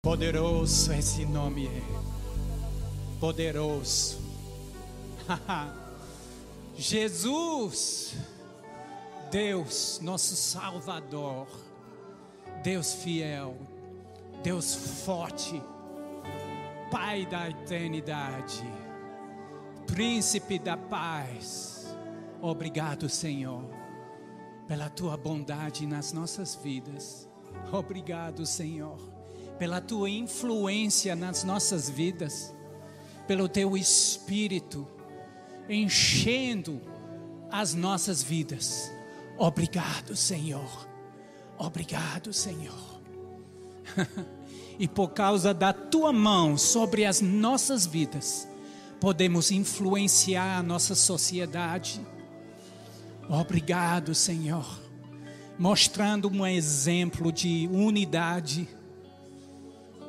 Poderoso esse nome é. Poderoso. Jesus, Deus, nosso Salvador, Deus fiel, Deus forte, Pai da eternidade, Príncipe da paz. Obrigado, Senhor, pela tua bondade nas nossas vidas. Obrigado, Senhor, pela tua influência nas nossas vidas, pelo teu espírito enchendo as nossas vidas. Obrigado, Senhor. Obrigado, Senhor. e por causa da tua mão sobre as nossas vidas, podemos influenciar a nossa sociedade. Obrigado, Senhor, mostrando um exemplo de unidade,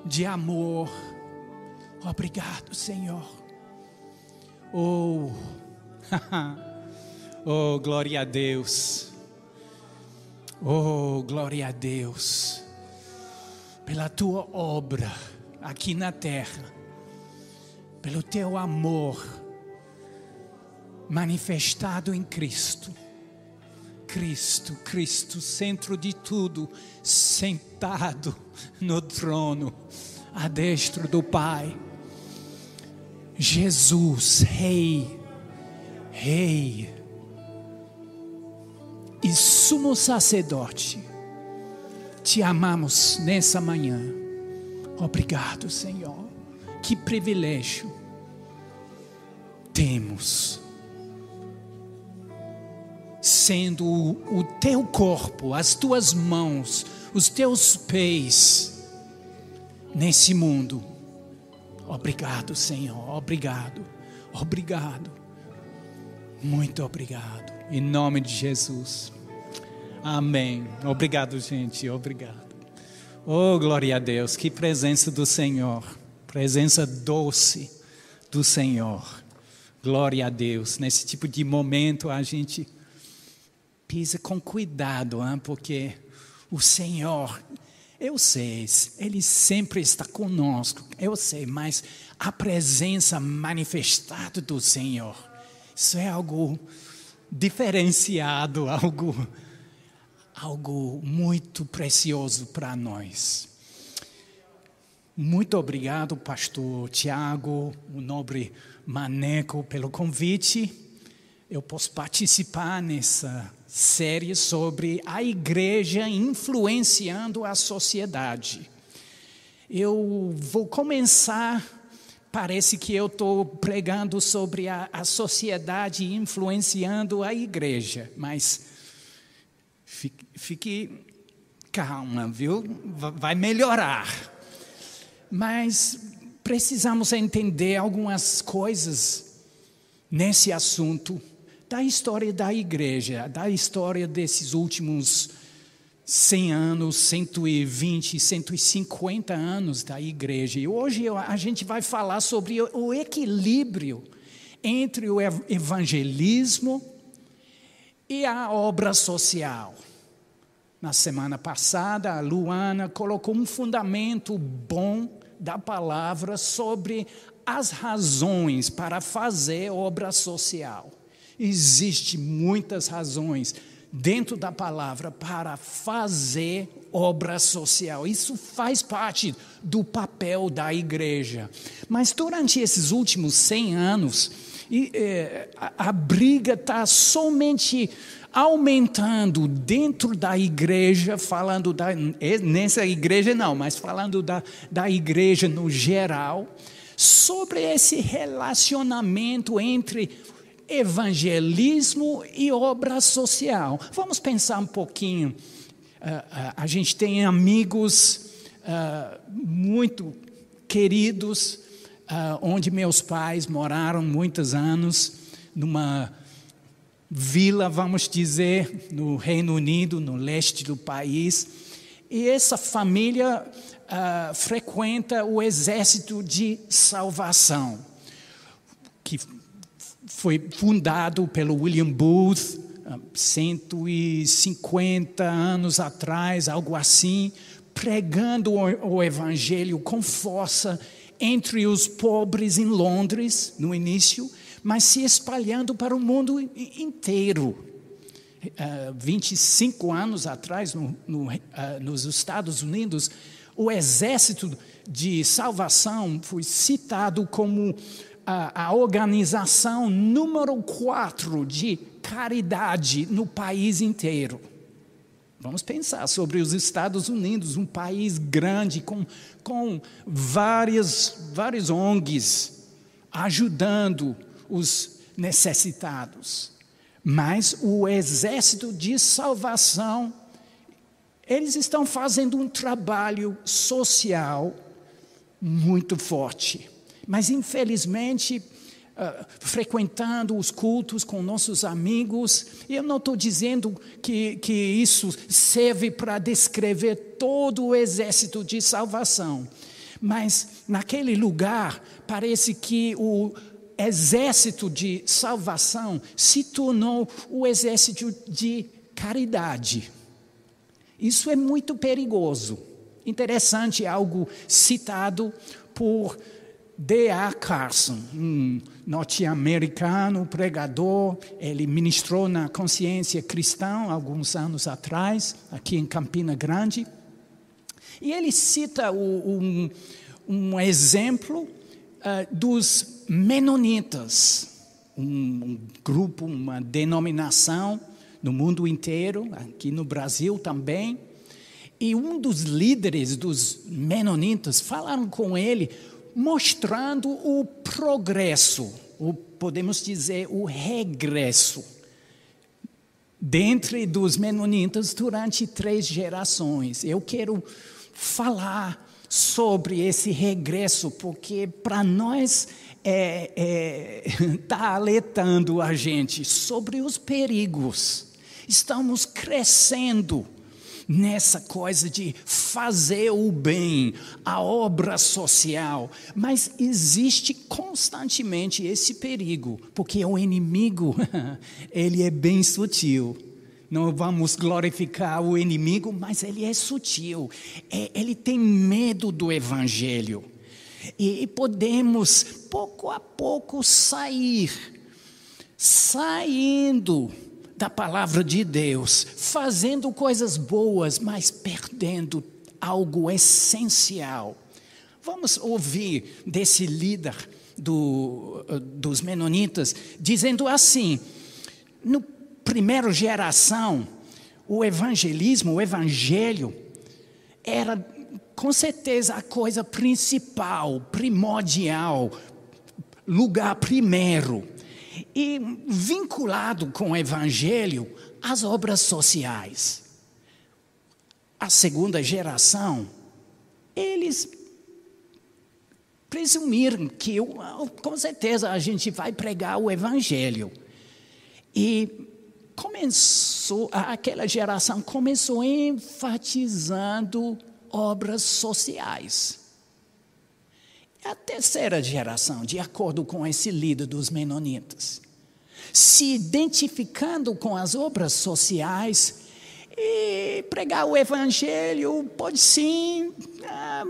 de amor. Obrigado, Senhor. Oh, oh, glória a Deus. Oh, glória a Deus. Pela tua obra aqui na terra, pelo teu amor manifestado em Cristo. Cristo, Cristo, centro de tudo, sentado no trono, à destra do Pai. Jesus, Rei, Rei e sumo sacerdote, te amamos nessa manhã. Obrigado, Senhor. Que privilégio temos sendo o, teu corpo, as tuas mãos, os teus pés nesse mundo. Obrigado, Senhor. Obrigado. Obrigado. Muito obrigado. Em nome de Jesus. Amém. Obrigado, gente. Obrigado. Oh, glória a Deus. Que presença do Senhor. Presença doce do Senhor. Glória a Deus. Nesse tipo de momento a gente pisa com cuidado, hein? porque o Senhor, eu sei, Ele sempre está conosco, eu sei, mas a presença manifestada do Senhor, isso é algo diferenciado, algo, algo muito precioso para nós. Muito obrigado, pastor Tiago, o nobre Maneco, pelo convite. Eu posso participar nessa série sobre a igreja influenciando a sociedade. Eu vou começar, parece que eu estou pregando sobre a, a sociedade influenciando a igreja, mas fique, fique calma, viu? Vai melhorar. Mas precisamos entender algumas coisas nesse assunto da história da igreja, da história desses últimos 100 anos, 120, 150 anos da igreja. E hoje a gente vai falar sobre o equilíbrio entre o evangelismo e a obra social. Na semana passada, a Luana colocou um fundamento bom da palavra sobre as razões para fazer obra social. Existem muitas razões dentro da palavra para fazer obra social. Isso faz parte do papel da igreja. Mas durante esses últimos 100 anos, é, a, a briga está somente aumentando dentro da igreja, falando da, é, nessa igreja não, mas falando da, da igreja no geral, sobre esse relacionamento entre evangelismo e obra social. Vamos pensar um pouquinho. Uh, uh, a gente tem amigos uh, muito queridos, onde meus pais moraram muitos anos, numa vila, vamos dizer, no Reino Unido, no leste do país. E essa família frequenta o exército de salvação, foi fundado pelo William Booth, 150 anos atrás, algo assim, pregando o, evangelho com força entre os pobres em Londres, no início, mas se espalhando para o mundo inteiro. Uh, 25 anos atrás, no, no, uh, nos Estados Unidos, o exército de salvação foi citado como a, a organização número quatro de caridade no país inteiro. Vamos pensar sobre os Estados Unidos, um país grande com, com várias, várias ONGs ajudando os necessitados. Mas o exército de salvação, eles estão fazendo um trabalho social muito forte. Mas, infelizmente, uh, frequentando os cultos com nossos amigos, eu não estou dizendo que, que isso serve para descrever todo o exército de salvação. Mas, naquele lugar, parece que o exército de salvação se tornou o exército de caridade. Isso é muito perigoso. Interessante, algo citado por D.A. Carson, um norte-americano pregador. Ele ministrou na consciência cristã alguns anos atrás, aqui em Campina Grande. E ele cita um, um exemplo uh, dos menonitas, um, um grupo, uma denominação no mundo inteiro, aqui no Brasil também e um dos líderes dos menonitas falaram com ele, mostrando o progresso, ou podemos dizer o regresso, dentre dos menonitas durante três gerações. Eu quero falar sobre esse regresso, porque para nós está é, é, tá alertando a gente sobre os perigos. Estamos crescendo nessa coisa de fazer o bem, a obra social, mas existe constantemente esse perigo, porque o inimigo, ele é bem sutil. Não vamos glorificar o inimigo, mas ele é sutil. É, ele tem medo do evangelho. E podemos, pouco a pouco, sair, saindo da palavra de Deus, fazendo coisas boas, mas perdendo algo essencial. Vamos ouvir desse líder do, dos Menonitas dizendo assim: no primeira geração, o evangelismo, o evangelho, era com certeza a coisa principal, primordial, lugar primeiro e vinculado com o evangelho as obras sociais. A segunda geração, eles presumiram que com certeza a gente vai pregar o evangelho. E começou, aquela geração começou enfatizando obras sociais. A terceira geração, de acordo com esse líder dos Menonitas, se identificando com as obras sociais e pregar o evangelho, pode sim, ah,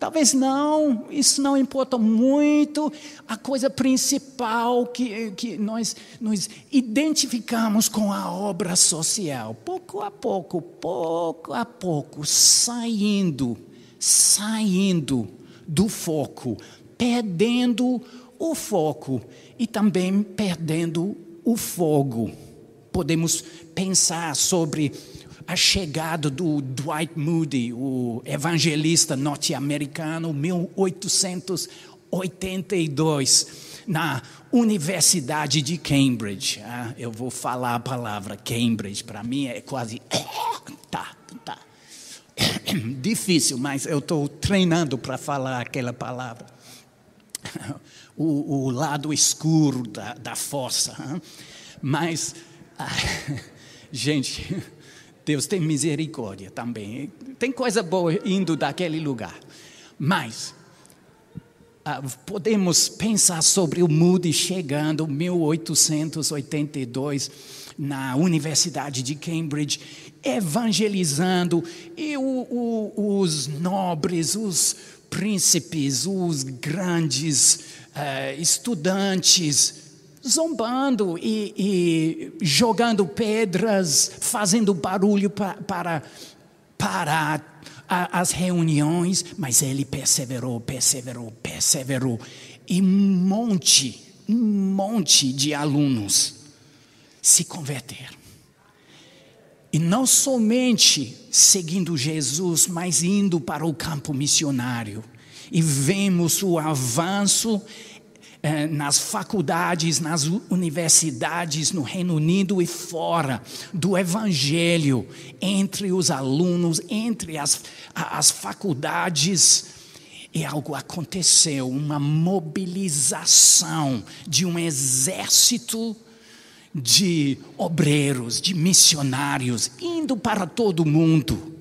talvez não, isso não importa muito. A coisa principal que, que nós nos identificamos com a obra social, pouco a pouco, pouco a pouco, saindo, saindo do foco, perdendo o foco e também perdendo o fogo. Podemos pensar sobre a chegada do Dwight Moody, o evangelista norte-americano, 1882, na Universidade de Cambridge. Ah, eu vou falar a palavra Cambridge, para mim é quase. Tá, tá. Difícil, mas eu estou treinando para falar aquela palavra. O, o lado escuro da, da fossa. Mas, ah, gente, Deus tem misericórdia também. Tem coisa boa indo daquele lugar. Mas, ah, podemos pensar sobre o Moody chegando em 1882 na Universidade de Cambridge evangelizando, e o, o, os nobres, os príncipes, os grandes uh, estudantes, zombando e, e, jogando pedras, fazendo barulho pa, para parar as reuniões, mas ele perseverou, perseverou, perseverou. E um monte, um monte de alunos se converteram. E não somente seguindo Jesus, mas indo para o campo missionário. E vemos o avanço eh, nas faculdades, nas universidades no Reino Unido e fora do Evangelho, entre os alunos, entre as, as faculdades. E algo aconteceu, uma mobilização de um exército de obreiros, de missionários, indo para todo mundo.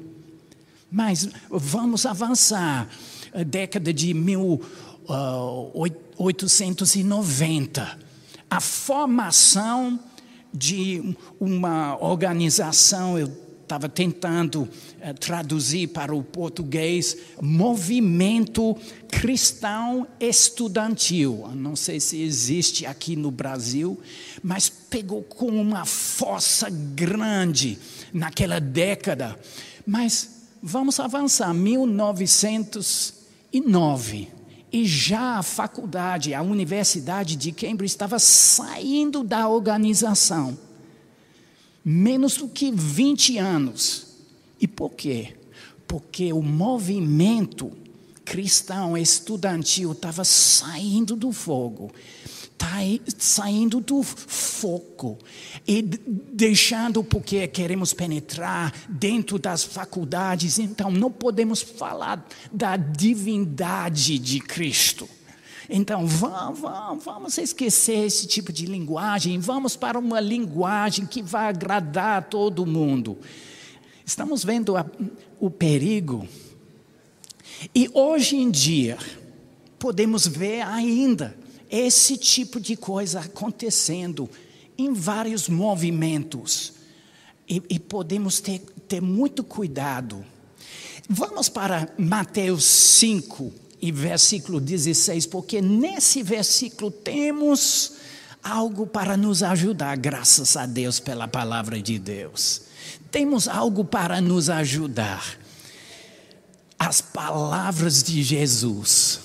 Mas vamos avançar. A década de 1890. Ah, A formação de uma organização, eu estava tentando uh, traduzir para o português, movimento cristão estudantil. Não sei se existe aqui no Brasil, mas pegou com uma força grande naquela década. Mas vamos avançar, 1909. E já a faculdade, a Universidade de Cambridge estava saindo da organização menos do que 20 anos. E por quê? Porque o movimento cristão estudantil estava saindo do fogo, tá saindo do foco e deixando porque queremos penetrar dentro das faculdades, então não podemos falar da divindade de Cristo. Então, vamos, vamos, vamos esquecer esse tipo de linguagem, vamos para uma linguagem que vai agradar a todo mundo. Estamos vendo a, o perigo. E hoje em dia, podemos ver ainda esse tipo de coisa acontecendo em vários movimentos. E, e podemos ter, ter muito cuidado. Vamos para Mateus 5, e versículo 16, porque nesse versículo temos algo para nos ajudar, graças a Deus pela palavra de Deus. Temos algo para nos ajudar. As palavras de Jesus.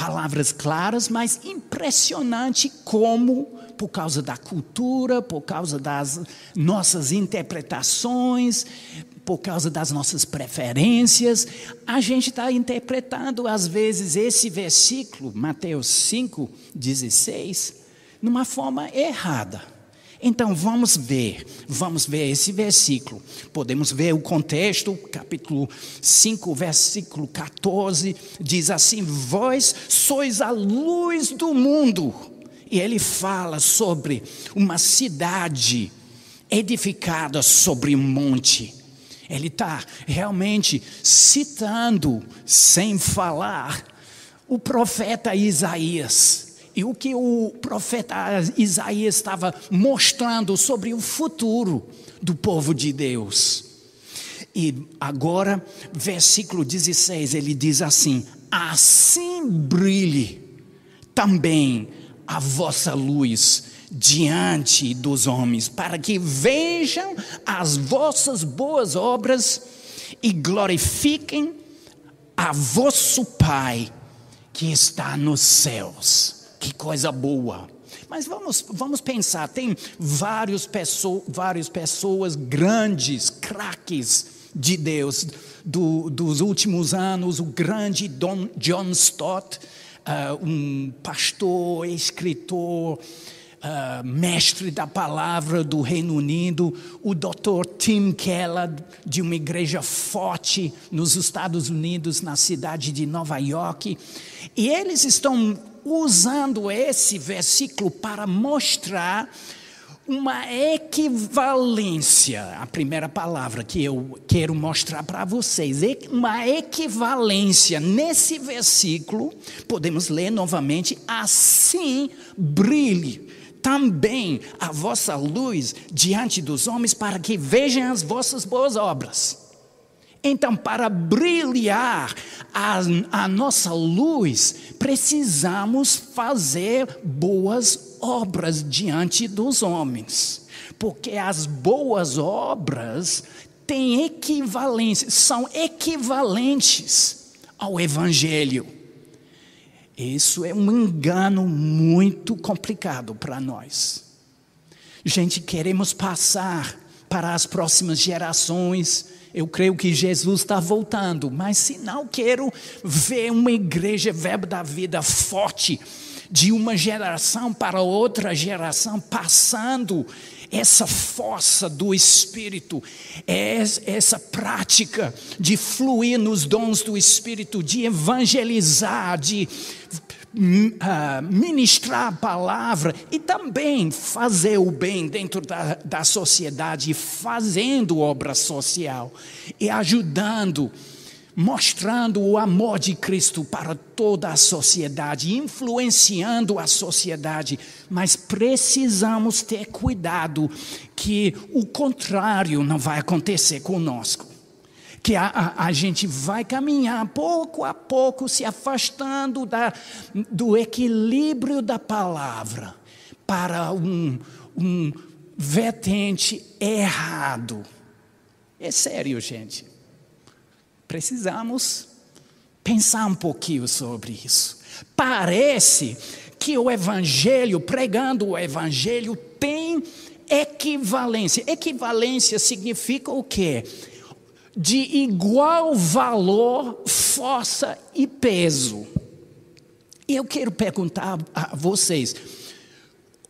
Palavras claras, mas impressionante como, por causa da cultura, por causa das nossas interpretações, por causa das nossas preferências, a gente está interpretando, às vezes, esse versículo, Mateus 5, 16, numa forma errada. Então vamos ver, vamos ver esse versículo. Podemos ver o contexto, capítulo 5, versículo 14, diz assim: Vós sois a luz do mundo. E ele fala sobre uma cidade edificada sobre um monte ele está realmente citando, sem falar, o profeta Isaías. E o que o profeta Isaías estava mostrando sobre o futuro do povo de Deus. E agora, versículo 16, ele diz assim: Assim brilhe também a vossa luz diante dos homens, para que vejam as vossas boas obras e glorifiquem a vosso Pai que está nos céus. Que coisa boa. Mas vamos, vamos pensar, tem vários pessoas, várias pessoas grandes, craques de Deus do, dos últimos anos, o grande Don, John Stott, uh, um pastor, escritor, uh, mestre da palavra do Reino Unido, o Dr. Tim Keller, de uma igreja forte nos Estados Unidos, na cidade de Nova York. E eles estão usando esse versículo para mostrar uma equivalência, a primeira palavra que eu quero mostrar para vocês, uma equivalência nesse versículo, podemos ler novamente, assim brilhe também a vossa luz diante dos homens, para que vejam as vossas boas obras. Então, para brilhar a, a, nossa luz, precisamos fazer boas obras diante dos homens. Porque as boas obras têm equivalência, são equivalentes ao Evangelho. Isso é um engano muito complicado para nós. Gente, queremos passar para as próximas gerações. Eu creio que Jesus está voltando, mas se não quero ver uma igreja verbo da vida forte, de uma geração para outra geração, passando essa força do Espírito, essa prática de fluir nos dons do Espírito, de evangelizar, de ministrar a palavra e também fazer o bem dentro da, da sociedade, fazendo obra social e ajudando mostrando o amor de Cristo para toda a sociedade, influenciando a sociedade, mas precisamos ter cuidado que o contrário não vai acontecer conosco. Que a, a, a gente vai caminhar pouco a pouco, se afastando da, do equilíbrio da palavra para um, um vertente errado. É sério, gente. Precisamos pensar um pouquinho sobre isso. Parece que o Evangelho, pregando o Evangelho, tem equivalência. Equivalência significa o quê? De igual valor, força e peso. E eu quero perguntar a vocês: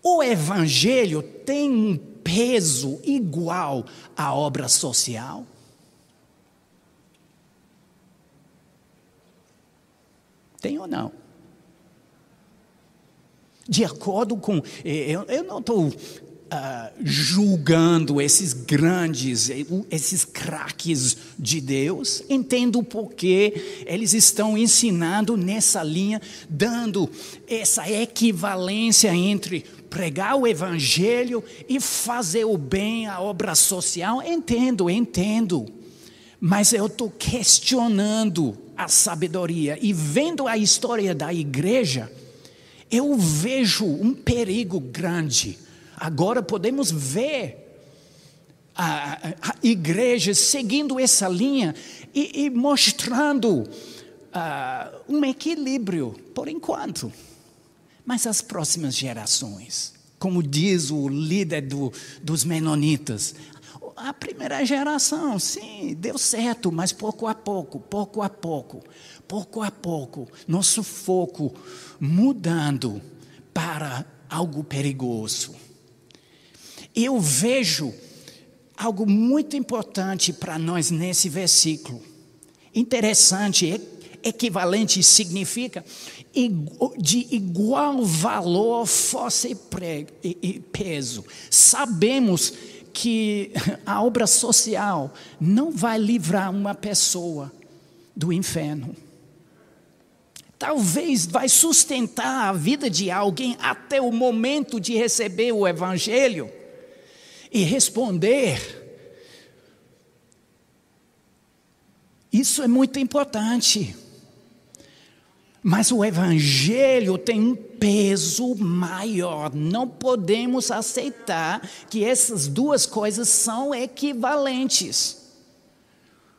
o Evangelho tem um peso igual à obra social? Tem ou não? De acordo com. Eh, eu, eu não estou uh, julgando esses grandes, eh, esses craques de Deus, entendo porque eles estão ensinando nessa linha, dando essa equivalência entre pregar o evangelho e fazer o bem, a obra social. Entendo, entendo. Mas eu estou questionando a sabedoria. E vendo a história da igreja, eu vejo um perigo grande. Agora podemos ver a, a igreja seguindo essa linha e, e mostrando uh, um equilíbrio, por enquanto. Mas as próximas gerações, como diz o líder do, dos menonitas, a primeira geração, sim, deu certo, mas pouco a pouco, pouco a pouco, pouco a pouco, nosso foco mudando para algo perigoso. Eu vejo algo muito importante para nós nesse versículo. Interessante, equivalente significa de igual valor, força e peso. Sabemos que a obra social não vai livrar uma pessoa do inferno. Talvez vai sustentar a vida de alguém até o momento de receber o evangelho e responder. Isso é muito importante. Mas o Evangelho tem um peso maior. Não podemos aceitar que essas duas coisas são equivalentes.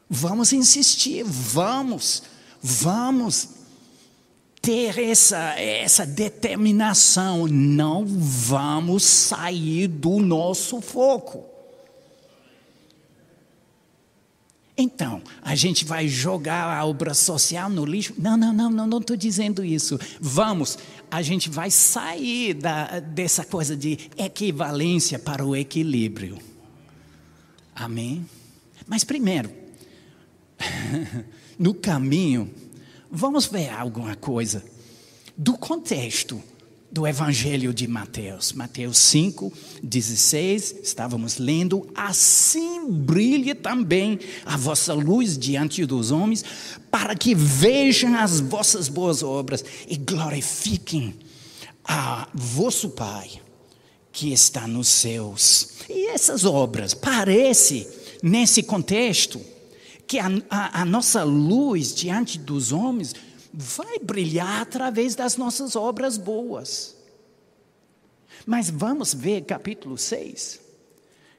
Vamos insistir, vamos, vamos ter essa, essa determinação. Não vamos sair do nosso foco. Então, a gente vai jogar a obra social no lixo? Não, não, não, não, estou dizendo isso. Vamos, a gente vai sair da, dessa coisa de equivalência para o equilíbrio. Amém? Mas primeiro, no caminho, vamos ver alguma coisa do contexto do Evangelho de Mateus. Mateus 5, 16, estávamos lendo. Assim brilhe também a vossa luz diante dos homens, para que vejam as vossas boas obras e glorifiquem a vosso Pai que está nos céus. E essas obras, parece, nesse contexto, que a, a, a nossa luz diante dos homens vai brilhar através das nossas obras boas. Mas vamos ver capítulo 6.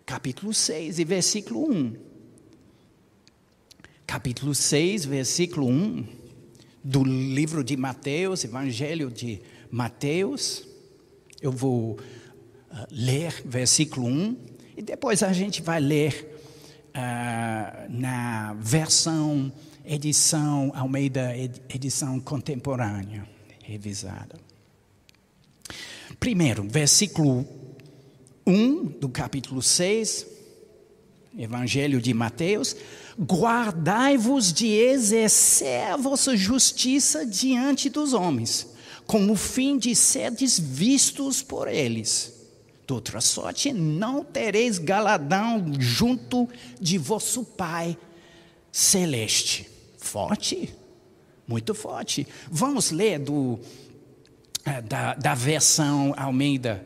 Capítulo 6 e versículo 1. Capítulo 6, versículo 1 do livro de Mateus, Evangelho de Mateus. Eu vou uh, ler versículo 1 e depois a gente vai ler uh, na versão, edição Almeida, edição contemporânea, revisada. Primeiro, versículo 1 do capítulo 6, Evangelho de Mateus. Guardai-vos de exercer a vossa justiça diante dos homens, com o fim de seres vistos por eles. De outra sorte, não tereis galadão junto de vosso Pai celeste. Forte, muito forte. Vamos ler do eh, da, da versão Almeida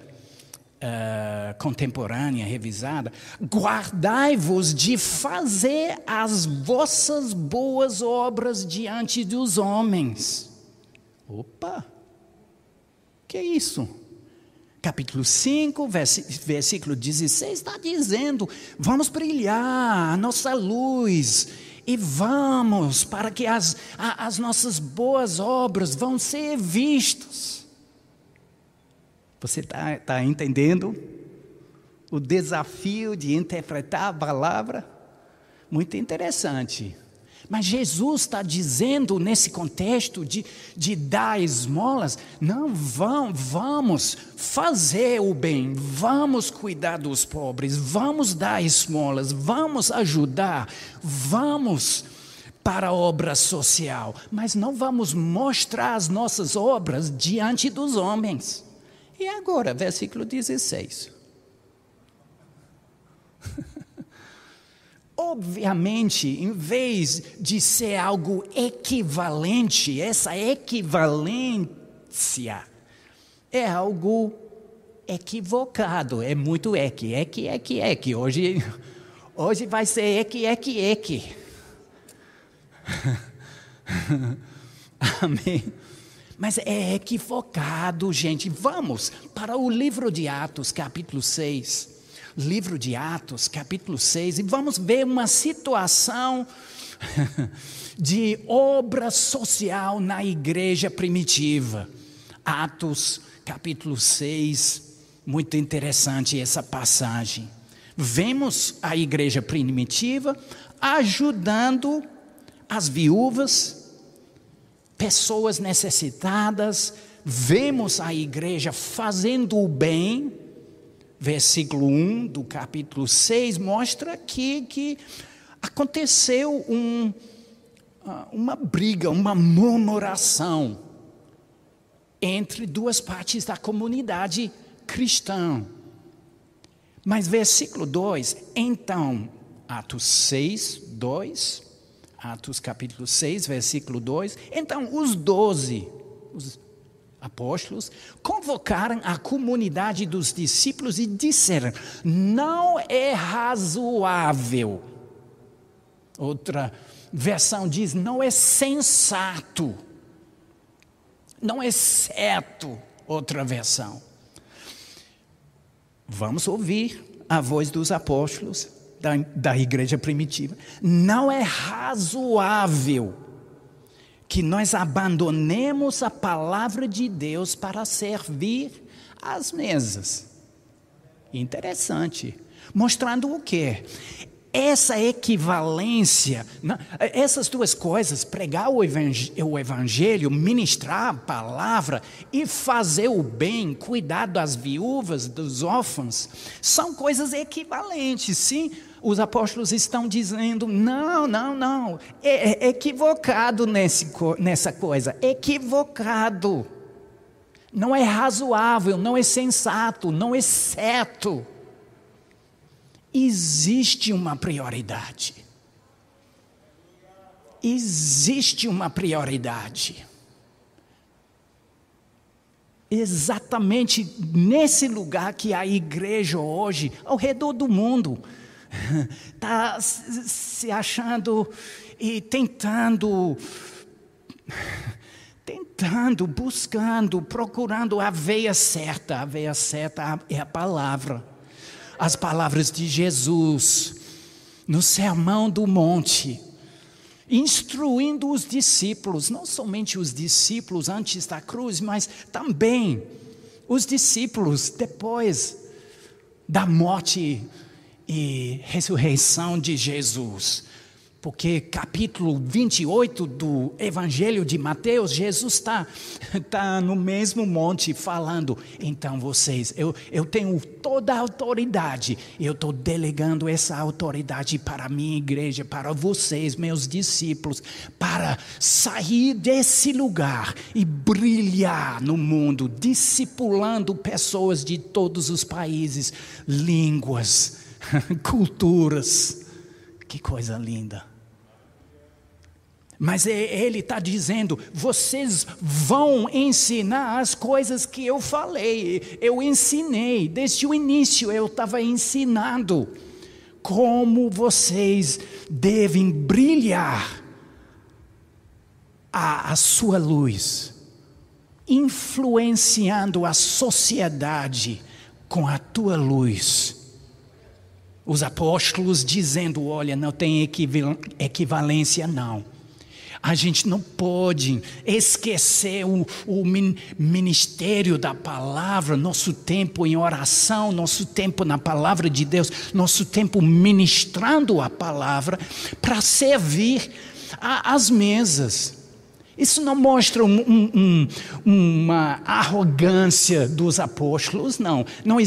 uh, contemporânea, revisada, guardai-vos de fazer as vossas boas obras diante dos homens. Opa! Que é isso? Capítulo 5, versículo 16 está dizendo: vamos brilhar a nossa luz e vamos para que as, as nossas boas obras vão ser vistas. Você está tá entendendo o desafio de interpretar a palavra? Muito interessante. Mas Jesus está dizendo nesse contexto de, de dar esmolas: não, vão, vamos fazer o bem, vamos cuidar dos pobres, vamos dar esmolas, vamos ajudar, vamos para a obra social, mas não vamos mostrar as nossas obras diante dos homens. E agora, versículo 16. Obviamente, em vez de ser algo equivalente, essa equivalência é algo equivocado, é muito equi, equi, equi, equi. Hoje, hoje vai ser equi, equi, equi. Amém. Mas é equivocado, gente. Vamos para o livro de Atos, capítulo 6. Livro de Atos, capítulo 6, e vamos ver uma situação de obra social na igreja primitiva. Atos, capítulo 6, muito interessante essa passagem. Vemos a igreja primitiva ajudando as viúvas pessoas necessitadas, vemos a igreja fazendo o bem. Versículo 1 do capítulo 6 mostra que, que aconteceu um, ah, uma briga, uma murmuração entre duas partes da comunidade cristã. Mas versículo 2, então, Atos 6, 2, Atos capítulo 6, versículo 2. Então, os doze, os apóstolos, convocaram a comunidade dos discípulos e disseram: não é razoável. Outra versão diz: não é sensato. Não é certo. Outra versão. Vamos ouvir a voz dos apóstolos da, da igreja primitiva. Não é razoável que nós abandonemos a palavra de Deus para servir às mesas. Interessante. Mostrando o quê? essa equivalência, essas duas coisas, pregar o evangelho, ministrar a palavra e fazer o bem, cuidar das viúvas, dos órfãos, são coisas equivalentes. Sim, os apóstolos estão dizendo: não, não, não, é, é equivocado nesse, nessa coisa, equivocado. Não é razoável, não é sensato, não é certo existe uma prioridade. Existe uma prioridade. exatamente nesse lugar que a igreja hoje, ao redor do mundo, está se achando e tentando, tentando, buscando, procurando a veia certa. A veia certa é a palavra. As palavras de Jesus no Sermão do Monte instruindo os discípulos, não somente os discípulos antes da cruz, mas também os discípulos depois da morte e ressurreição de Jesus porque capítulo 28 do Evangelho de Mateus, Jesus está tá no mesmo monte falando. Então vocês, eu, eu tenho toda a autoridade, eu estou delegando essa autoridade para a minha igreja, para vocês, meus discípulos, para sair desse lugar e brilhar no mundo, discipulando pessoas de todos os países, línguas, culturas. Que coisa linda. Mas é, ele está dizendo: vocês vão ensinar as coisas que eu falei, eu ensinei, desde o início eu estava ensinando como vocês devem brilhar a, a sua luz, influenciando a sociedade com a tua luz. Os apóstolos dizendo: olha, não tem equivalência, não a gente não pode esquecer o, o ministério da palavra, nosso tempo em oração, nosso tempo na palavra de Deus, nosso tempo ministrando a palavra para servir às mesas. Isso não mostra um, um, uma arrogância dos apóstolos, não. Não,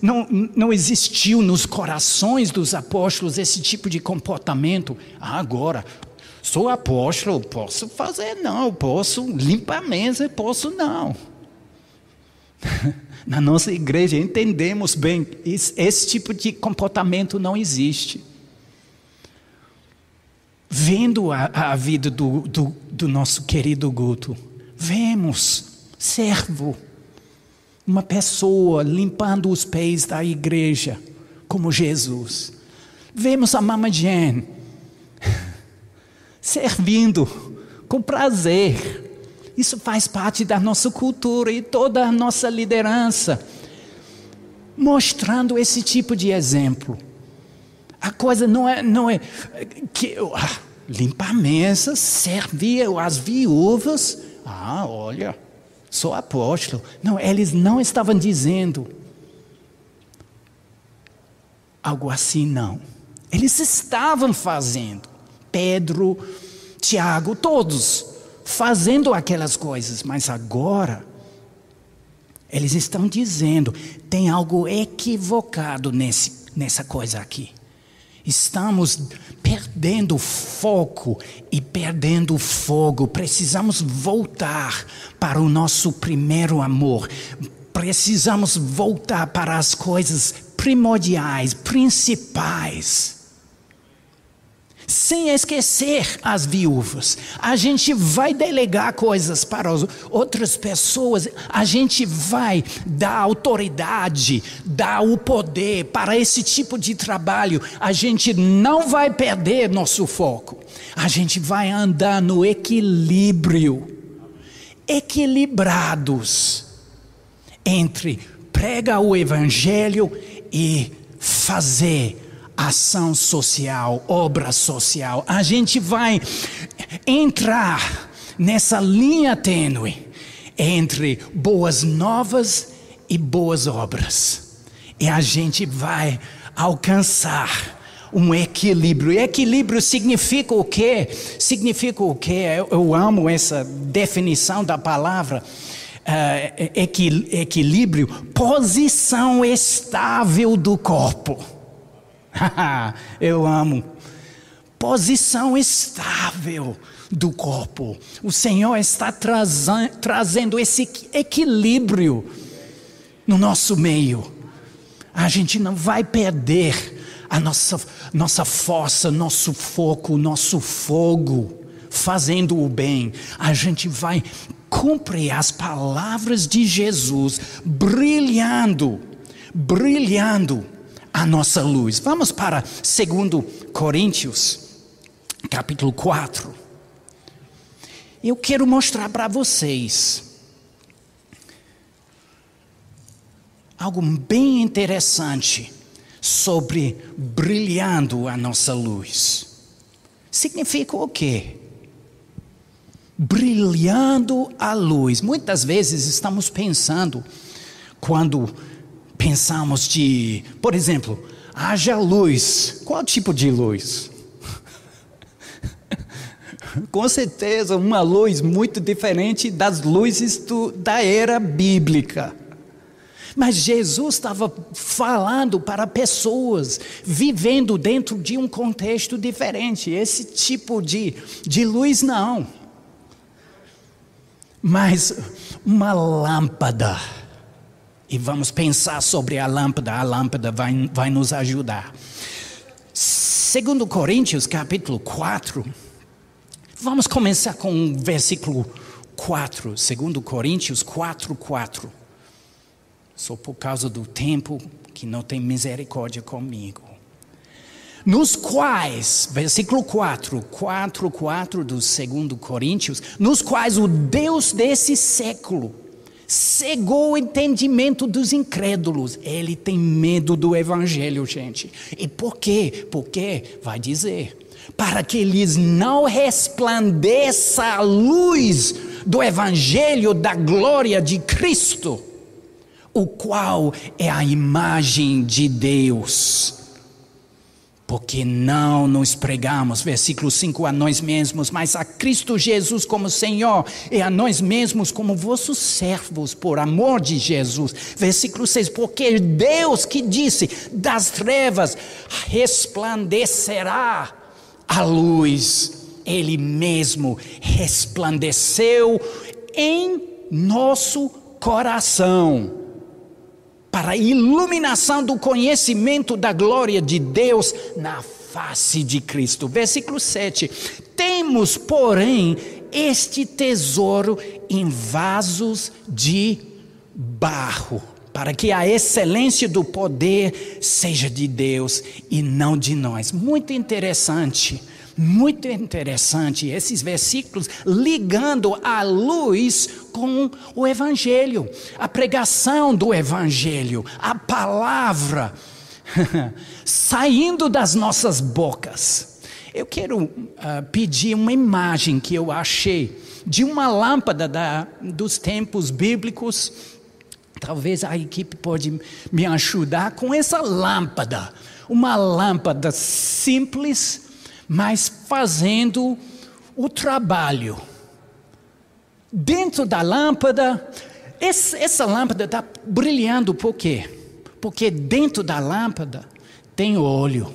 não. não existiu nos corações dos apóstolos esse tipo de comportamento. Ah, agora, Sou apóstolo, posso fazer não, posso limpar a mesa, posso não. Na nossa igreja entendemos bem, esse tipo de comportamento não existe. Vendo a, a vida do, do, do nosso querido Guto, vemos servo, uma pessoa limpando os pés da igreja, como Jesus. Vemos a Mama Jane, servindo com prazer. Isso faz parte da nossa cultura e toda a nossa liderança, mostrando esse tipo de exemplo. A coisa não é, não é que ah, limpar a mesa, servir as viúvas. Ah, olha, sou apóstolo. Não, eles não estavam dizendo algo assim, não. Eles estavam fazendo. Pedro, Tiago, todos fazendo aquelas coisas, mas agora eles estão dizendo: tem algo equivocado nesse, nessa coisa aqui. Estamos perdendo foco e perdendo fogo. Precisamos voltar para o nosso primeiro amor. Precisamos voltar para as coisas primordiais, principais sem esquecer as viúvas. A gente vai delegar coisas para outras pessoas, a gente vai dar autoridade, dar o poder para esse tipo de trabalho. A gente não vai perder nosso foco, a gente vai andar no equilíbrio equilibrados entre pregar o evangelho e fazer ação social, obra social. A gente vai entrar nessa linha tênue entre boas novas e boas obras. E a gente vai alcançar um equilíbrio. E equilíbrio significa o quê? Significa o quê? Eu, eu amo essa definição da palavra. Uh, equilíbrio, posição estável do corpo. Eu amo. Posição estável do corpo. O Senhor está trazendo esse equilíbrio no nosso meio. A gente não vai perder a nossa, nossa força, nosso foco, nosso fogo, fazendo o bem. A gente vai cumpre as palavras de Jesus, brilhando, brilhando a nossa luz. Vamos para 2 Coríntios, capítulo 4. Eu quero mostrar para vocês algo bem interessante sobre brilhando a nossa luz. Significa o quê? Brilhando a luz. Muitas vezes estamos pensando, quando pensamos de, por exemplo, haja luz. Qual tipo de luz? Com certeza, uma luz muito diferente das luzes do, da era bíblica. Mas Jesus estava falando para pessoas vivendo dentro de um contexto diferente. Esse tipo de, de luz, não. Mas uma lâmpada. E vamos pensar sobre a lâmpada. A lâmpada vai, vai nos ajudar. Segundo Coríntios, capítulo 4. Vamos começar com o versículo 4. Segundo Coríntios 4, 4 só por causa do tempo que não tem misericórdia comigo. Nos quais, versículo 4, 4, 4 do 2 Coríntios, nos quais o Deus desse século cegou o entendimento dos incrédulos. Ele tem medo do evangelho, gente. E por quê? Porque, vai dizer, para que lhes não resplandeça a luz do evangelho da glória de Cristo o qual é a imagem de Deus. Porque não nos pregamos, versículo 5, a nós mesmos, mas a Cristo Jesus como Senhor e a nós mesmos como vossos servos, por amor de Jesus. Versículo 6, porque Deus que disse: das trevas resplandecerá a luz, Ele mesmo resplandeceu em nosso coração para a iluminação do conhecimento da glória de Deus na face de Cristo. Versículo 7. Temos, porém, este tesouro em vasos de barro, para que a excelência do poder seja de Deus e não de nós. Muito interessante muito interessante esses versículos ligando a luz com o Evangelho, a pregação do Evangelho, a palavra saindo das nossas bocas. Eu quero uh, pedir uma imagem que eu achei de uma lâmpada da, dos tempos bíblicos. Talvez a equipe pode me ajudar com essa lâmpada. Uma lâmpada simples, mas fazendo o trabalho. Dentro da lâmpada, essa lâmpada está brilhando por quê? Porque dentro da lâmpada tem óleo.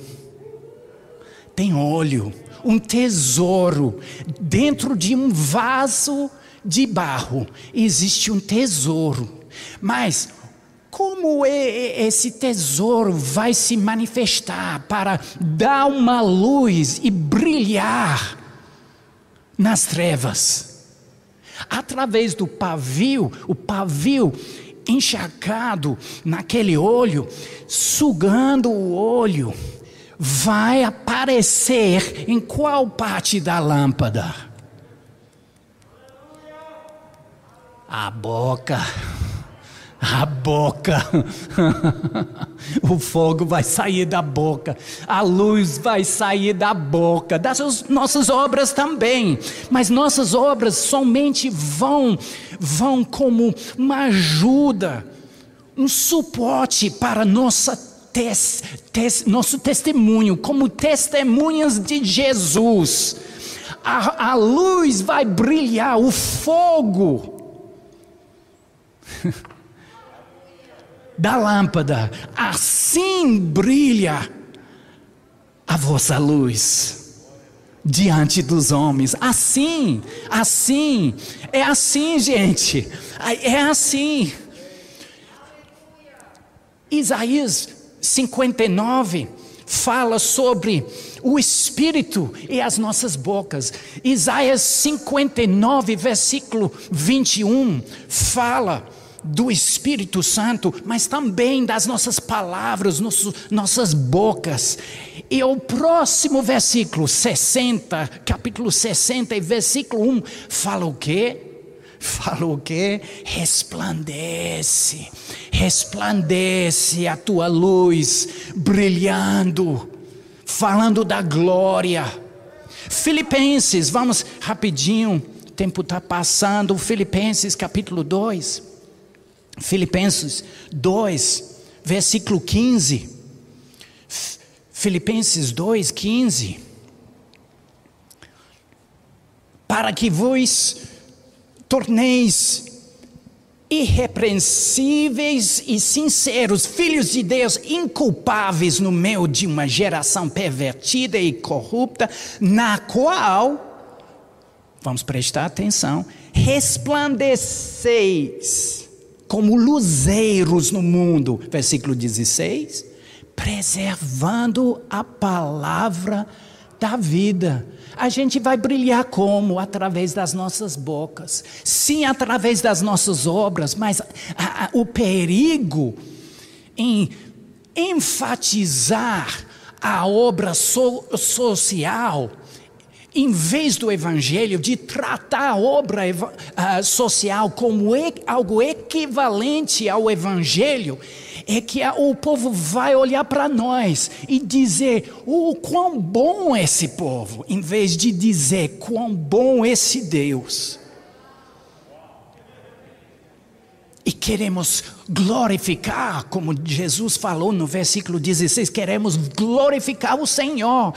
Tem óleo, um tesouro. Dentro de um vaso de barro existe um tesouro. Mas como esse tesouro vai se manifestar para dar uma luz e brilhar nas trevas? Através do pavio, o pavio encharcado naquele olho, sugando o olho, vai aparecer em qual parte da lâmpada? A boca boca. o fogo vai sair da boca, a luz vai sair da boca, das nossas obras também. Mas nossas obras somente vão vão como uma ajuda, um suporte para nossa tes, tes, nosso testemunho, como testemunhas de Jesus. A, a luz vai brilhar, o fogo. da lâmpada, assim brilha a vossa luz diante dos homens. Assim, assim, é assim, gente, é assim. Isaías 59 fala sobre o Espírito e as nossas bocas. Isaías 59, versículo 21, fala do Espírito Santo, mas também das nossas palavras, nossas bocas. E o próximo versículo, 60, capítulo 60 e versículo 1, fala o quê? Fala o quê? Resplandece, resplandece a tua luz, brilhando, falando da glória. Filipenses, vamos rapidinho, o tempo está passando. Filipenses capítulo 2. Filipenses 2, versículo 15. Filipenses 2, 15. Para que vos torneis irrepreensíveis e sinceros, filhos de Deus, inculpáveis no meio de uma geração pervertida e corrupta, na qual, vamos prestar atenção, resplandeceis como luzeiros no mundo. Versículo 16: preservando a palavra da vida. A gente vai brilhar como? Através das nossas bocas. Sim, através das nossas obras, mas a, a, o perigo em enfatizar a obra so, social em vez do evangelho, de tratar a obra uh, social como algo equivalente ao evangelho, é que o povo vai olhar para nós e dizer o oh, quão bom esse povo, em vez de dizer quão bom esse Deus. E queremos glorificar, como Jesus falou no versículo 16, queremos glorificar o Senhor.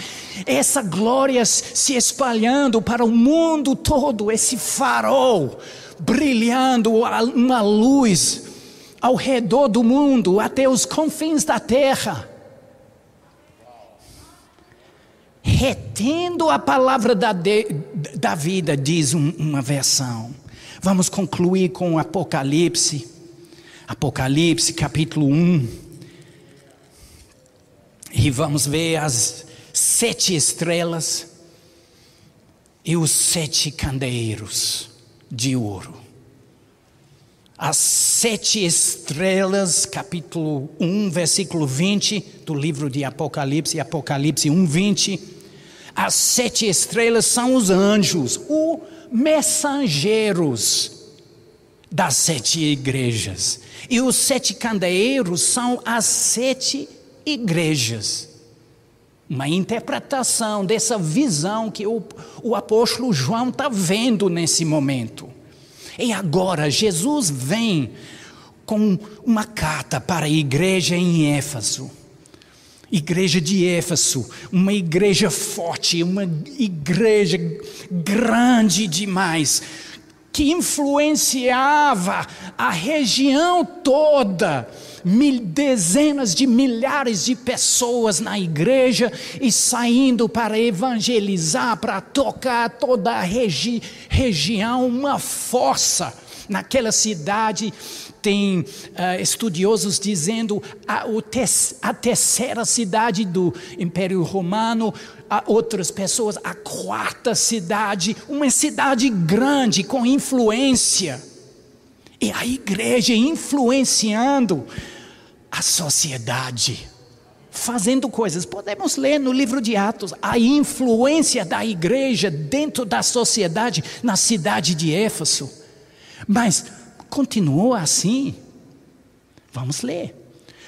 Essa glória se espalhando para o mundo todo, esse farol brilhando uma luz ao redor do mundo, até os confins da terra. Retendo a palavra da, de, da vida, diz um, uma versão. Vamos concluir com Apocalipse. Apocalipse capítulo 1. E vamos ver as sete estrelas e os sete candeeiros de ouro. As sete estrelas, capítulo 1, versículo 20 do livro de Apocalipse, Apocalipse 1, 20. As sete estrelas são os anjos, o mensageiros das sete igrejas. E os sete candeeiros são as sete igrejas. Uma interpretação dessa visão que o, o apóstolo João está vendo nesse momento. E agora Jesus vem com uma carta para a igreja em Éfeso. Igreja de Éfeso, uma igreja forte, uma igreja grande demais, que influenciava a região toda, mil, dezenas de milhares de pessoas na igreja e saindo para evangelizar, para tocar toda a regi, região, uma força naquela cidade tem uh, estudiosos dizendo a, a, terceira cidade do Império Romano, a outras pessoas a quarta cidade, uma cidade grande com influência. E a igreja influenciando a sociedade, fazendo coisas. Podemos ler no livro de Atos a influência da igreja dentro da sociedade na cidade de Éfeso. Mas continuou assim. Vamos ler.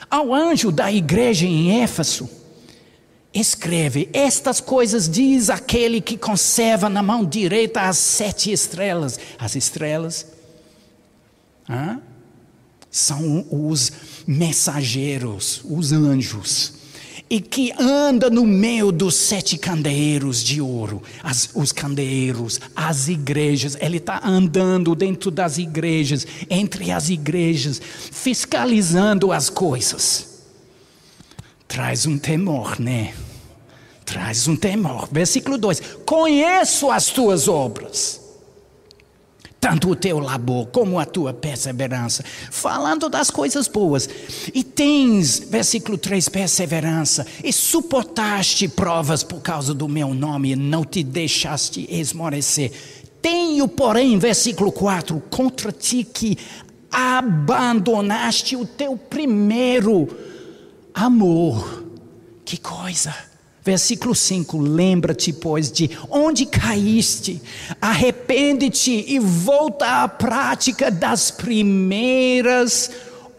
Ao anjo da igreja em Éfeso, escreve: Estas coisas diz aquele que conserva na mão direita as sete estrelas. As estrelas são os mensageiros, os anjos e que anda no meio dos sete candeeiros de ouro, as, os candeeiros, as igrejas, ele está andando dentro das igrejas, entre as igrejas, fiscalizando as coisas. Traz um temor, né? Traz um temor. Versículo 2: Conheço as tuas obras tanto o teu labor como a tua perseverança, falando das coisas boas. E tens, versículo 3, perseverança, e suportaste provas por causa do meu nome, e não te deixaste esmorecer. Tenho, porém, versículo 4, contra ti que abandonaste o teu primeiro amor. Que coisa! Versículo 5: Lembra-te, pois, de onde caíste, arrepende-te e volta à prática das primeiras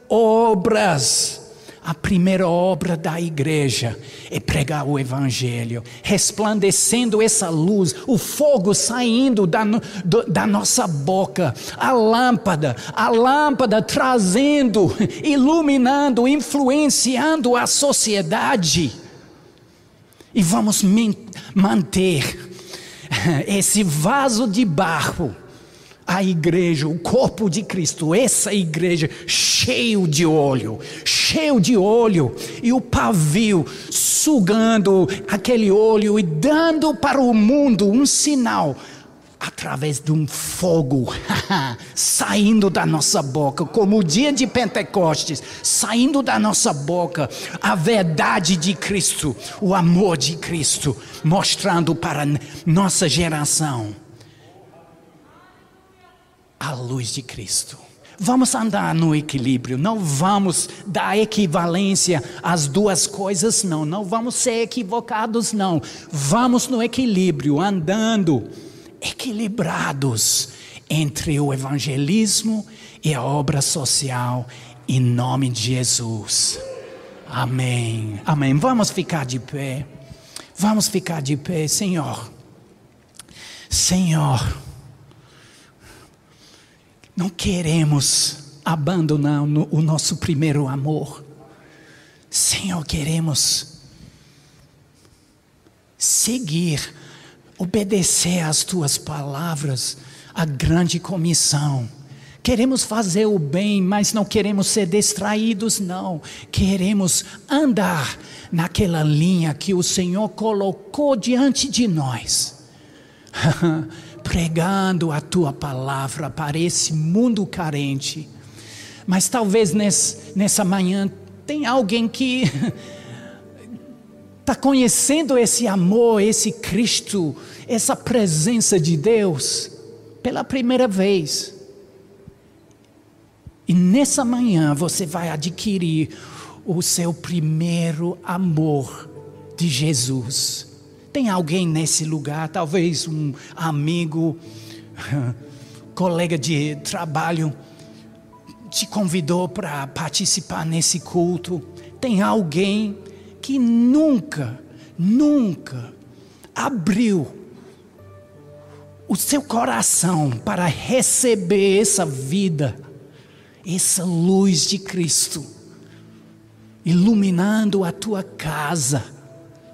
obras. A primeira obra da igreja é pregar o Evangelho, resplandecendo essa luz, o fogo saindo da, do, da nossa boca, a lâmpada, a lâmpada trazendo, iluminando, influenciando a sociedade. E vamos manter esse vaso de barro a igreja, o corpo de Cristo, essa igreja cheio de óleo, cheio de óleo, e o pavio sugando aquele óleo e dando para o mundo um sinal através de um fogo saindo da nossa boca, como o dia de Pentecostes, saindo da nossa boca a verdade de Cristo, o amor de Cristo, mostrando para nossa geração a luz de Cristo. Vamos andar no equilíbrio, não vamos dar equivalência às duas coisas, não. Não vamos ser equivocados, não. Vamos no equilíbrio, andando equilibrados entre o evangelismo e a obra social, em nome de Jesus. Amém. Amém. Vamos ficar de pé. Vamos ficar de pé, Senhor. Senhor. Não queremos abandonar o nosso primeiro amor. Senhor, queremos seguir, obedecer às tuas palavras, a grande comissão. Queremos fazer o bem, mas não queremos ser distraídos, não. Queremos andar naquela linha que o Senhor colocou diante de nós. pregando a tua palavra para esse mundo carente. Mas talvez nessa manhã tem alguém que está conhecendo esse amor, esse Cristo, essa presença de Deus pela primeira vez. E nessa manhã você vai adquirir o seu primeiro amor de Jesus. Tem alguém nesse lugar, talvez um amigo, colega de trabalho, te convidou para participar nesse culto. Tem alguém que nunca, nunca abriu o seu coração para receber essa vida, essa luz de Cristo, iluminando a tua casa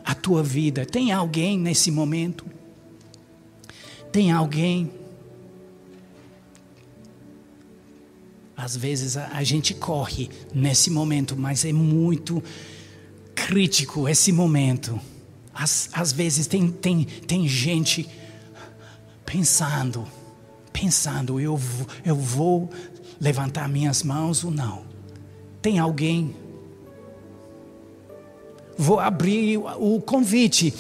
a tua vida. Tem alguém nesse momento? Tem alguém? Às vezes a, a gente corre nesse momento, mas é muito crítico esse momento. Às, às vezes tem, tem, tem gente pensando, pensando, eu, eu vou levantar minhas mãos ou não. Tem alguém Vou abrir o convite.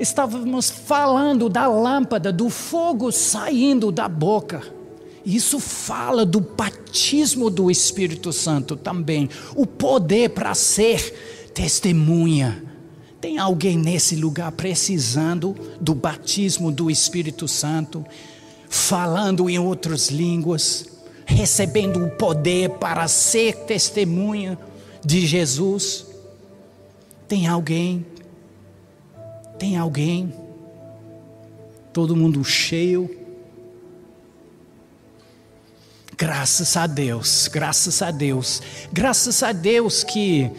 Estávamos falando da lâmpada, do fogo saindo da boca. Isso fala do batismo do Espírito Santo também, o poder para ser testemunha. Tem alguém nesse lugar precisando do batismo do Espírito Santo, falando em outras línguas, recebendo o poder para ser testemunha de Jesus? Tem alguém? Tem alguém? Todo mundo cheio? Graças a Deus, graças a Deus, graças a Deus que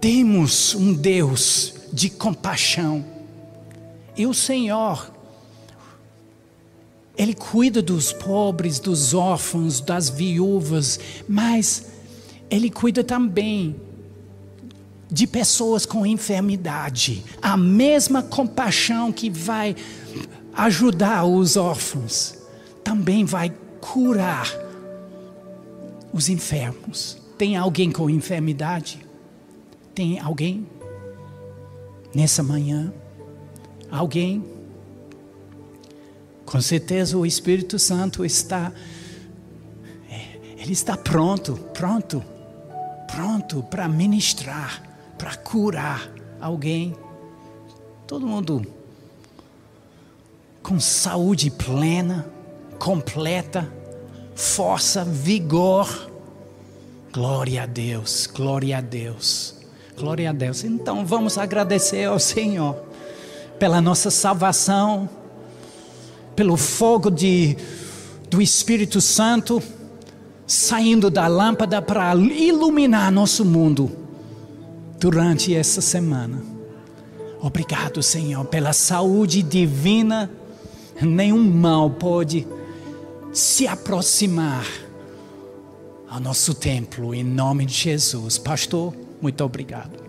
temos um Deus de compaixão. E o Senhor, Ele cuida dos pobres, dos órfãos, das viúvas, mas Ele cuida também de pessoas com enfermidade, a mesma compaixão que vai ajudar os órfãos, também vai curar os enfermos. Tem alguém com enfermidade? Tem alguém nessa manhã? Alguém? Com certeza o Espírito Santo está é, ele está pronto, pronto, pronto para ministrar, para curar alguém. Todo mundo com saúde plena, completa, força, vigor. Glória a Deus, glória a Deus, glória a Deus. Então vamos agradecer ao Senhor pela nossa salvação, pelo fogo de, do Espírito Santo saindo da lâmpada para iluminar nosso mundo durante essa semana. Obrigado, Senhor, pela saúde divina nenhum mal pode se aproximar ao nosso templo, em nome de Jesus. Pastor, muito obrigado.